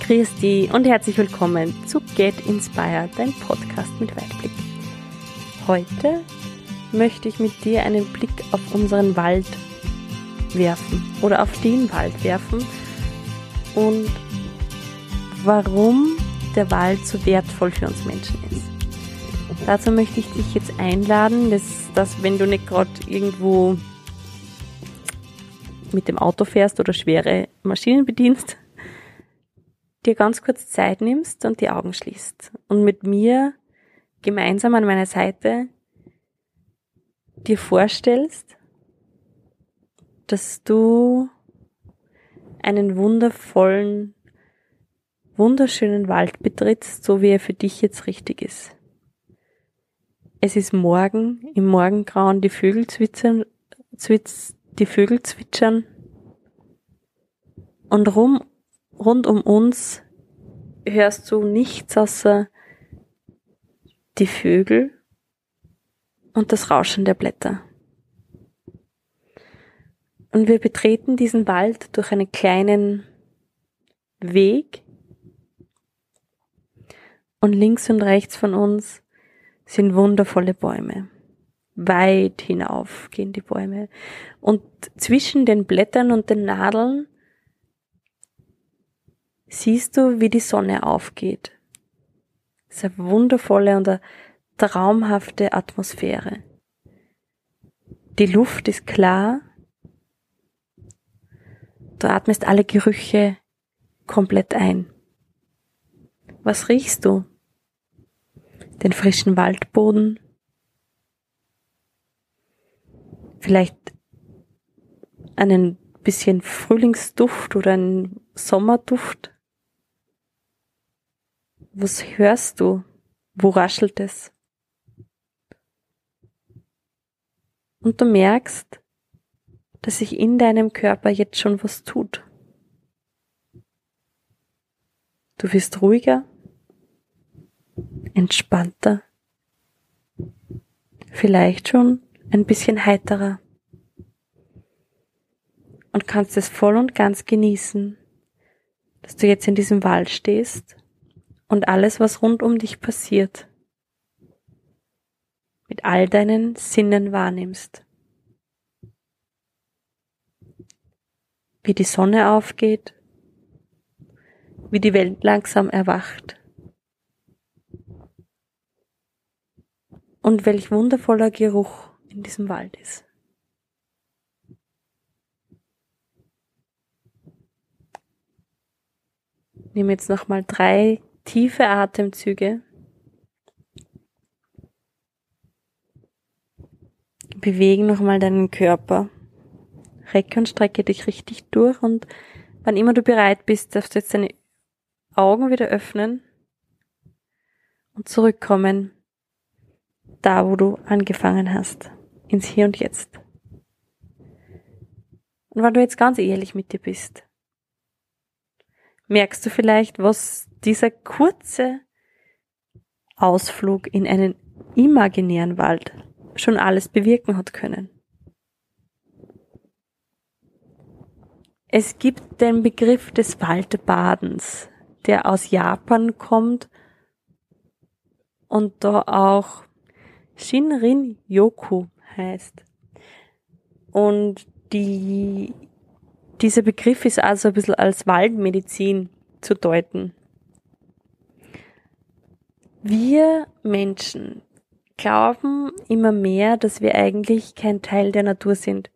Christi und herzlich willkommen zu Get Inspired, dein Podcast mit Weitblick. Heute möchte ich mit dir einen Blick auf unseren Wald werfen oder auf den Wald werfen und warum der Wald so wertvoll für uns Menschen ist. Dazu möchte ich dich jetzt einladen, dass, dass wenn du nicht gerade irgendwo mit dem Auto fährst oder schwere Maschinen bedienst, dir ganz kurz Zeit nimmst und die Augen schließt und mit mir gemeinsam an meiner Seite dir vorstellst, dass du einen wundervollen, wunderschönen Wald betrittst, so wie er für dich jetzt richtig ist. Es ist Morgen, im Morgengrauen die Vögel zwitschern, zwitz, die Vögel zwitschern und rum rund um uns hörst du nichts außer die Vögel und das Rauschen der Blätter. Und wir betreten diesen Wald durch einen kleinen Weg und links und rechts von uns sind wundervolle Bäume. Weit hinauf gehen die Bäume. Und zwischen den Blättern und den Nadeln siehst du, wie die Sonne aufgeht. Es ist eine wundervolle und eine traumhafte Atmosphäre. Die Luft ist klar. Du atmest alle Gerüche komplett ein. Was riechst du? Den frischen Waldboden? Vielleicht einen bisschen Frühlingsduft oder einen Sommerduft? Was hörst du? Wo raschelt es? Und du merkst, dass sich in deinem Körper jetzt schon was tut. Du wirst ruhiger, entspannter, vielleicht schon ein bisschen heiterer und kannst es voll und ganz genießen, dass du jetzt in diesem Wald stehst und alles, was rund um dich passiert, mit all deinen Sinnen wahrnimmst. Wie die Sonne aufgeht, wie die Welt langsam erwacht und welch wundervoller Geruch in diesem Wald ist. Nimm jetzt nochmal drei tiefe Atemzüge. Bewegen nochmal deinen Körper. Recke und strecke dich richtig durch und wann immer du bereit bist, darfst du jetzt deine Augen wieder öffnen und zurückkommen, da wo du angefangen hast, ins Hier und Jetzt. Und weil du jetzt ganz ehrlich mit dir bist, merkst du vielleicht, was dieser kurze Ausflug in einen imaginären Wald schon alles bewirken hat können. Es gibt den Begriff des Waldbadens, der aus Japan kommt und da auch Shinrin Yoku heißt. Und die dieser Begriff ist also ein bisschen als Waldmedizin zu deuten. Wir Menschen glauben immer mehr, dass wir eigentlich kein Teil der Natur sind.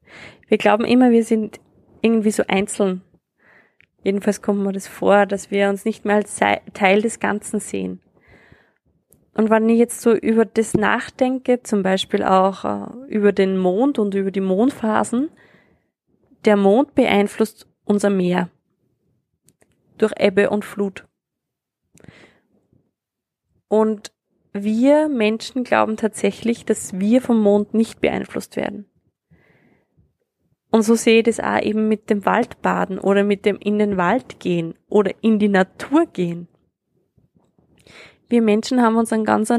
Wir glauben immer, wir sind irgendwie so einzeln. Jedenfalls kommt mir das vor, dass wir uns nicht mehr als Teil des Ganzen sehen. Und wenn ich jetzt so über das nachdenke, zum Beispiel auch äh, über den Mond und über die Mondphasen, der Mond beeinflusst unser Meer durch Ebbe und Flut. Und wir Menschen glauben tatsächlich, dass wir vom Mond nicht beeinflusst werden. Und so sehe ich das auch eben mit dem Waldbaden oder mit dem in den Wald gehen oder in die Natur gehen. Wir Menschen haben uns einen ganz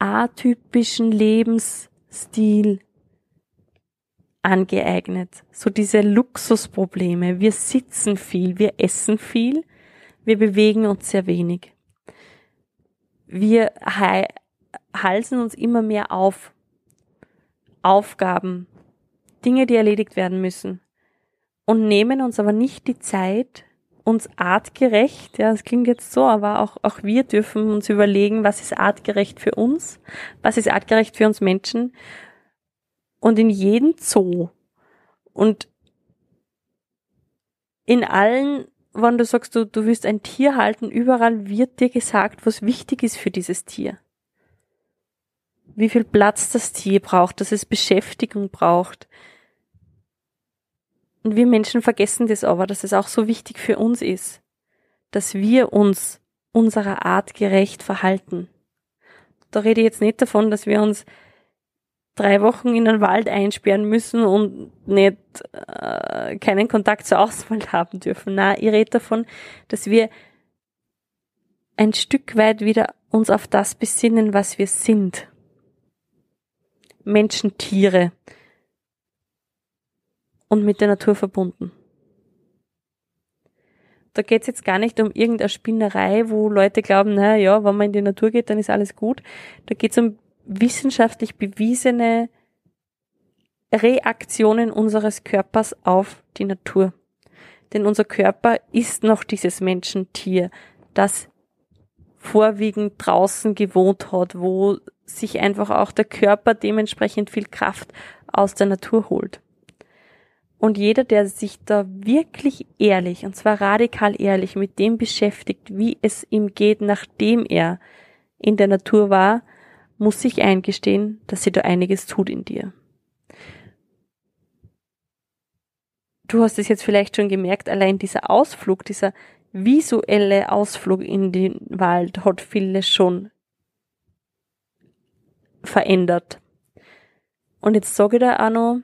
atypischen Lebensstil angeeignet. So diese Luxusprobleme. Wir sitzen viel, wir essen viel, Wir bewegen uns sehr wenig. Wir halsen uns immer mehr auf. Aufgaben, Dinge, die erledigt werden müssen. Und nehmen uns aber nicht die Zeit, uns artgerecht, ja, das klingt jetzt so, aber auch, auch wir dürfen uns überlegen, was ist artgerecht für uns, was ist artgerecht für uns Menschen und in jedem Zoo und in allen, wenn du sagst, du, du willst ein Tier halten, überall wird dir gesagt, was wichtig ist für dieses Tier. Wie viel Platz das Tier braucht, dass es Beschäftigung braucht, und wir Menschen vergessen das aber, dass es auch so wichtig für uns ist, dass wir uns unserer Art gerecht verhalten. Da rede ich jetzt nicht davon, dass wir uns drei Wochen in den Wald einsperren müssen und nicht äh, keinen Kontakt zur Außenwelt haben dürfen. Na, ich rede davon, dass wir ein Stück weit wieder uns auf das besinnen, was wir sind. Menschen, Tiere, und mit der Natur verbunden. Da geht's jetzt gar nicht um irgendeine Spinnerei, wo Leute glauben, na ja, wenn man in die Natur geht, dann ist alles gut. Da geht's um wissenschaftlich bewiesene Reaktionen unseres Körpers auf die Natur. Denn unser Körper ist noch dieses Menschentier, das vorwiegend draußen gewohnt hat, wo sich einfach auch der Körper dementsprechend viel Kraft aus der Natur holt. Und jeder, der sich da wirklich ehrlich, und zwar radikal ehrlich mit dem beschäftigt, wie es ihm geht, nachdem er in der Natur war, muss sich eingestehen, dass sie da einiges tut in dir. Du hast es jetzt vielleicht schon gemerkt, allein dieser Ausflug, dieser visuelle Ausflug in den Wald hat vieles schon verändert. Und jetzt sage ich da auch noch,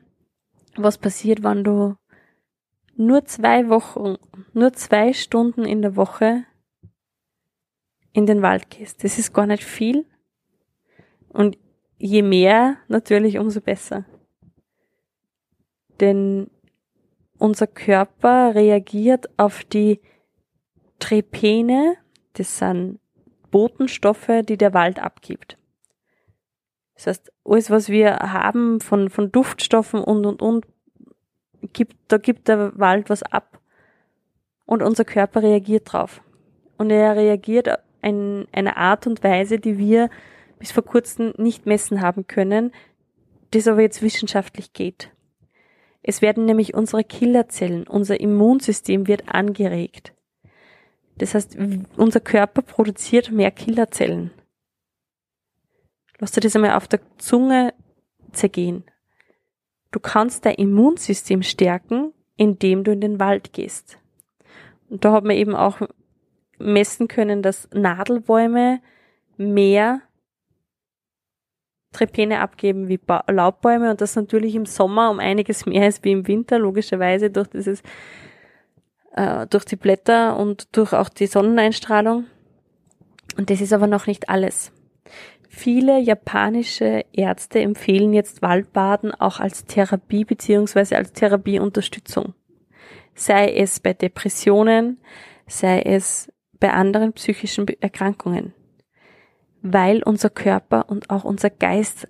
was passiert, wenn du nur zwei Wochen, nur zwei Stunden in der Woche in den Wald gehst. Das ist gar nicht viel. Und je mehr, natürlich, umso besser. Denn unser Körper reagiert auf die Trepene, das sind Botenstoffe, die der Wald abgibt. Das heißt, alles, was wir haben von, von Duftstoffen und, und, und, gibt, da gibt der Wald was ab. Und unser Körper reagiert drauf. Und er reagiert in einer Art und Weise, die wir bis vor kurzem nicht messen haben können, das aber jetzt wissenschaftlich geht. Es werden nämlich unsere Killerzellen, unser Immunsystem wird angeregt. Das heißt, unser Körper produziert mehr Killerzellen. Lass dir das einmal auf der Zunge zergehen. Du kannst dein Immunsystem stärken, indem du in den Wald gehst. Und da hat man eben auch messen können, dass Nadelbäume mehr Trepene abgeben wie ba Laubbäume und das natürlich im Sommer um einiges mehr ist wie im Winter, logischerweise durch dieses, äh, durch die Blätter und durch auch die Sonneneinstrahlung. Und das ist aber noch nicht alles. Viele japanische Ärzte empfehlen jetzt Waldbaden auch als Therapie beziehungsweise als Therapieunterstützung. Sei es bei Depressionen, sei es bei anderen psychischen Erkrankungen. Weil unser Körper und auch unser Geist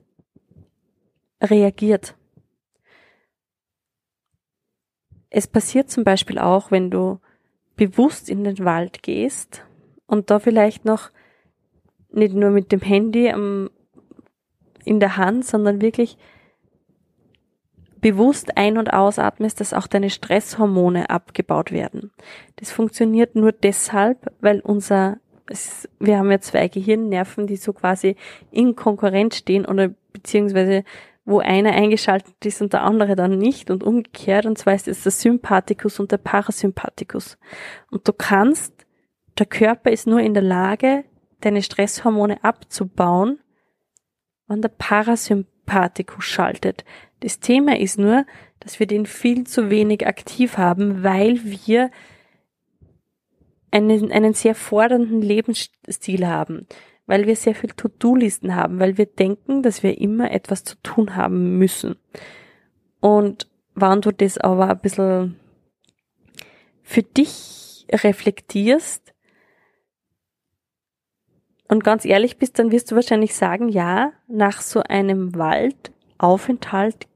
reagiert. Es passiert zum Beispiel auch, wenn du bewusst in den Wald gehst und da vielleicht noch nicht nur mit dem Handy am, in der Hand, sondern wirklich bewusst ein- und ausatmest, dass auch deine Stresshormone abgebaut werden. Das funktioniert nur deshalb, weil unser, es, wir haben ja zwei Gehirnnerven, die so quasi in Konkurrenz stehen oder beziehungsweise wo einer eingeschaltet ist und der andere dann nicht und umgekehrt, und zwar ist es der Sympathikus und der Parasympathikus. Und du kannst, der Körper ist nur in der Lage, deine Stresshormone abzubauen, wenn der Parasympathikus schaltet. Das Thema ist nur, dass wir den viel zu wenig aktiv haben, weil wir einen, einen sehr fordernden Lebensstil haben, weil wir sehr viel To-Do-Listen haben, weil wir denken, dass wir immer etwas zu tun haben müssen. Und wenn du das aber ein bisschen für dich reflektierst, und ganz ehrlich bist, dann wirst du wahrscheinlich sagen, ja, nach so einem Waldaufenthalt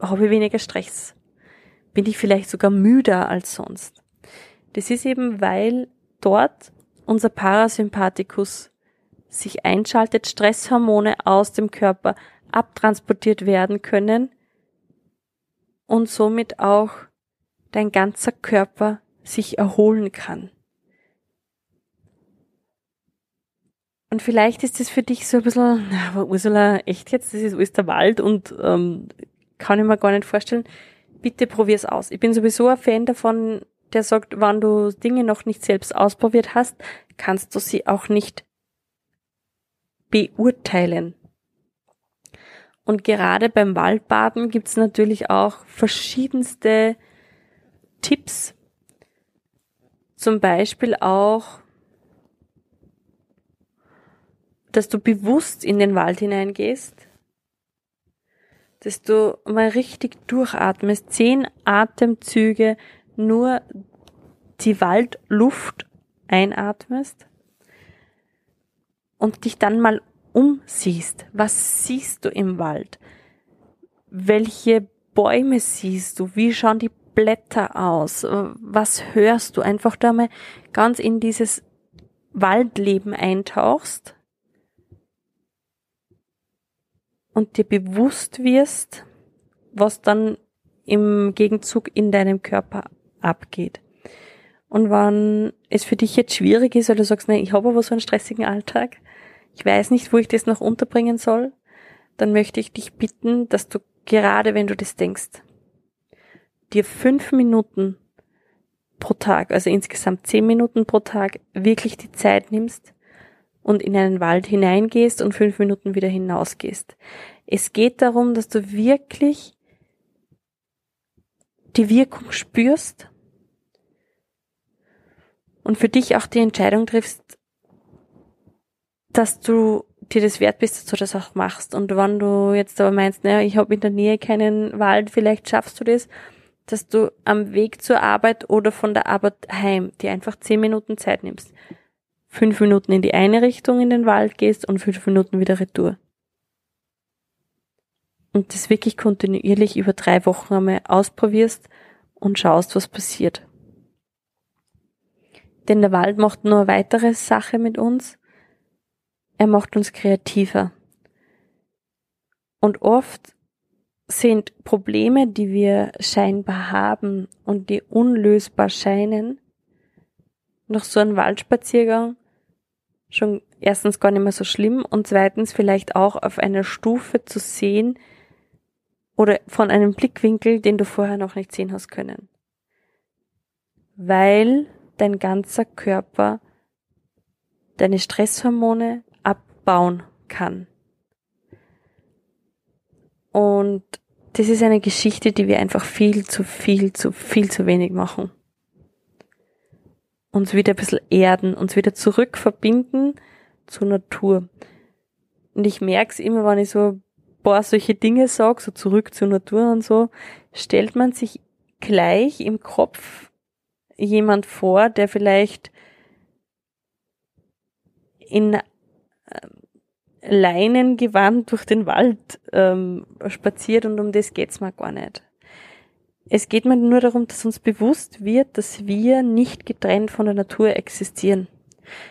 habe ich weniger Stress. Bin ich vielleicht sogar müder als sonst. Das ist eben, weil dort unser Parasympathikus sich einschaltet, Stresshormone aus dem Körper abtransportiert werden können und somit auch dein ganzer Körper sich erholen kann. Und vielleicht ist es für dich so ein bisschen, na, aber Ursula, echt jetzt, das ist alles der Wald und ähm, kann ich mir gar nicht vorstellen. Bitte probier's aus. Ich bin sowieso ein Fan davon, der sagt, wenn du Dinge noch nicht selbst ausprobiert hast, kannst du sie auch nicht beurteilen. Und gerade beim Waldbaden gibt's natürlich auch verschiedenste Tipps. Zum Beispiel auch, dass du bewusst in den Wald hineingehst, dass du mal richtig durchatmest, zehn Atemzüge nur die Waldluft einatmest und dich dann mal umsiehst. Was siehst du im Wald? Welche Bäume siehst du? Wie schauen die Blätter aus? Was hörst du? Einfach da mal ganz in dieses Waldleben eintauchst und dir bewusst wirst, was dann im Gegenzug in deinem Körper abgeht. Und wenn es für dich jetzt schwierig ist, oder du sagst, nee, ich habe aber so einen stressigen Alltag, ich weiß nicht, wo ich das noch unterbringen soll, dann möchte ich dich bitten, dass du gerade wenn du das denkst, dir fünf Minuten pro Tag, also insgesamt zehn Minuten pro Tag, wirklich die Zeit nimmst und in einen Wald hineingehst und fünf Minuten wieder hinausgehst. Es geht darum, dass du wirklich die Wirkung spürst und für dich auch die Entscheidung triffst, dass du dir das wert bist, dass du das auch machst. Und wenn du jetzt aber meinst, naja, ich habe in der Nähe keinen Wald, vielleicht schaffst du das, dass du am Weg zur Arbeit oder von der Arbeit heim dir einfach zehn Minuten Zeit nimmst. Fünf Minuten in die eine Richtung in den Wald gehst und fünf Minuten wieder retour. Und das wirklich kontinuierlich über drei Wochen einmal ausprobierst und schaust, was passiert. Denn der Wald macht nur eine weitere Sache mit uns. Er macht uns kreativer. Und oft sind Probleme, die wir scheinbar haben und die unlösbar scheinen, nach so einem Waldspaziergang schon erstens gar nicht mehr so schlimm und zweitens vielleicht auch auf einer Stufe zu sehen oder von einem Blickwinkel, den du vorher noch nicht sehen hast können. Weil dein ganzer Körper deine Stresshormone abbauen kann. Und das ist eine Geschichte, die wir einfach viel zu viel zu viel zu wenig machen. Uns wieder ein bisschen erden, uns wieder zurück verbinden zur Natur. Und ich merke es immer, wenn ich so ein paar solche Dinge sage, so zurück zur Natur und so, stellt man sich gleich im Kopf jemand vor, der vielleicht in äh, Leinengewand durch den Wald ähm, spaziert und um das geht's mir gar nicht. Es geht mir nur darum, dass uns bewusst wird, dass wir nicht getrennt von der Natur existieren.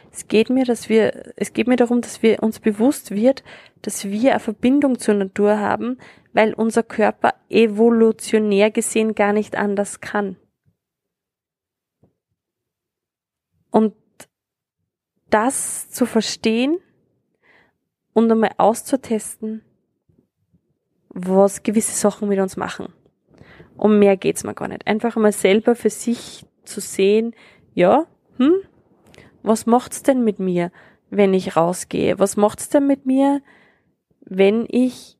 Es geht mir, dass wir, es geht mir darum, dass wir uns bewusst wird, dass wir eine Verbindung zur Natur haben, weil unser Körper evolutionär gesehen gar nicht anders kann. Und das zu verstehen und einmal auszutesten, was gewisse Sachen mit uns machen. Um mehr geht's mir gar nicht. Einfach einmal selber für sich zu sehen, ja, hm, was macht's denn mit mir, wenn ich rausgehe? Was macht's denn mit mir, wenn ich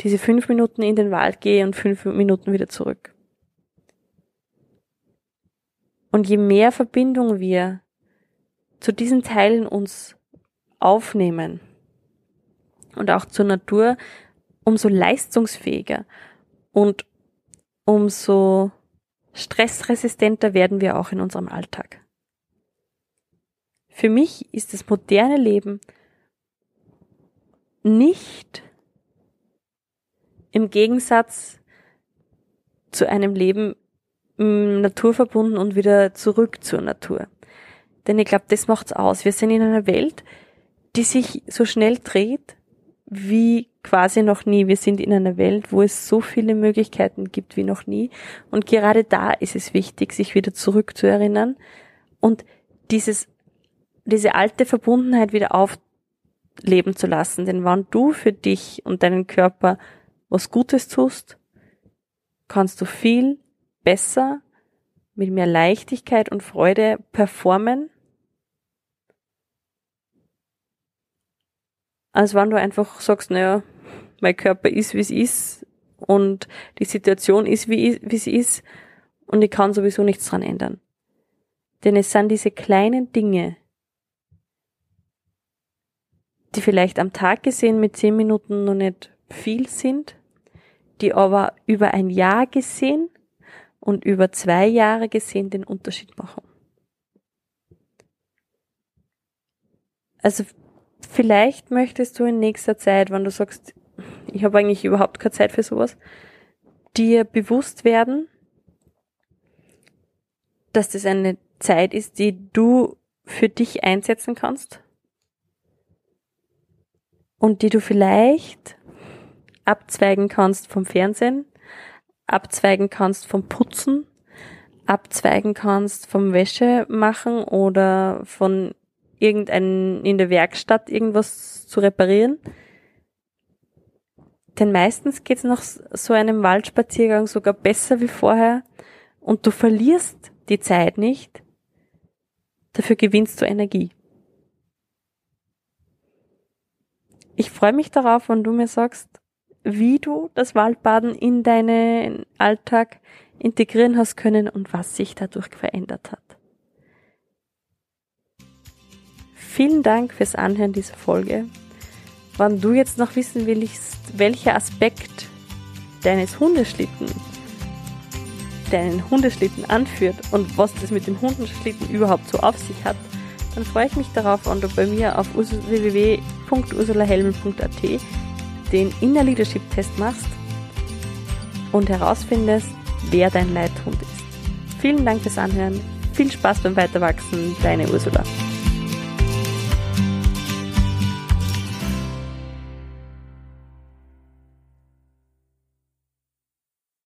diese fünf Minuten in den Wald gehe und fünf Minuten wieder zurück? Und je mehr Verbindung wir zu diesen Teilen uns aufnehmen und auch zur Natur, umso leistungsfähiger und umso stressresistenter werden wir auch in unserem Alltag. Für mich ist das moderne Leben nicht im Gegensatz zu einem Leben naturverbunden und wieder zurück zur Natur. Denn ich glaube, das macht's aus. Wir sind in einer Welt, die sich so schnell dreht wie quasi noch nie. Wir sind in einer Welt, wo es so viele Möglichkeiten gibt wie noch nie. Und gerade da ist es wichtig, sich wieder zurückzuerinnern und dieses, diese alte Verbundenheit wieder aufleben zu lassen. Denn wenn du für dich und deinen Körper was Gutes tust, kannst du viel besser mit mehr Leichtigkeit und Freude performen als wenn du einfach sagst, naja, mein Körper ist, wie es ist und die Situation ist, wie, wie sie ist und ich kann sowieso nichts dran ändern. Denn es sind diese kleinen Dinge, die vielleicht am Tag gesehen mit zehn Minuten noch nicht viel sind, die aber über ein Jahr gesehen und über zwei Jahre gesehen den Unterschied machen. Also Vielleicht möchtest du in nächster Zeit, wenn du sagst, ich habe eigentlich überhaupt keine Zeit für sowas, dir bewusst werden, dass das eine Zeit ist, die du für dich einsetzen kannst und die du vielleicht abzweigen kannst vom Fernsehen, abzweigen kannst vom Putzen, abzweigen kannst vom Wäsche machen oder von irgendein, in der Werkstatt irgendwas zu reparieren. Denn meistens geht's nach so einem Waldspaziergang sogar besser wie vorher und du verlierst die Zeit nicht, dafür gewinnst du Energie. Ich freue mich darauf, wenn du mir sagst, wie du das Waldbaden in deinen Alltag integrieren hast können und was sich dadurch verändert hat. Vielen Dank fürs Anhören dieser Folge. Wenn du jetzt noch wissen willst, welcher Aspekt deines Hundeschlitten deinen Hundeschlitten anführt und was das mit dem Hundeschlitten überhaupt so auf sich hat, dann freue ich mich darauf, wenn du bei mir auf www.ursulahelmel.at den Inner Leadership Test machst und herausfindest, wer dein Leithund ist. Vielen Dank fürs Anhören, viel Spaß beim Weiterwachsen, deine Ursula.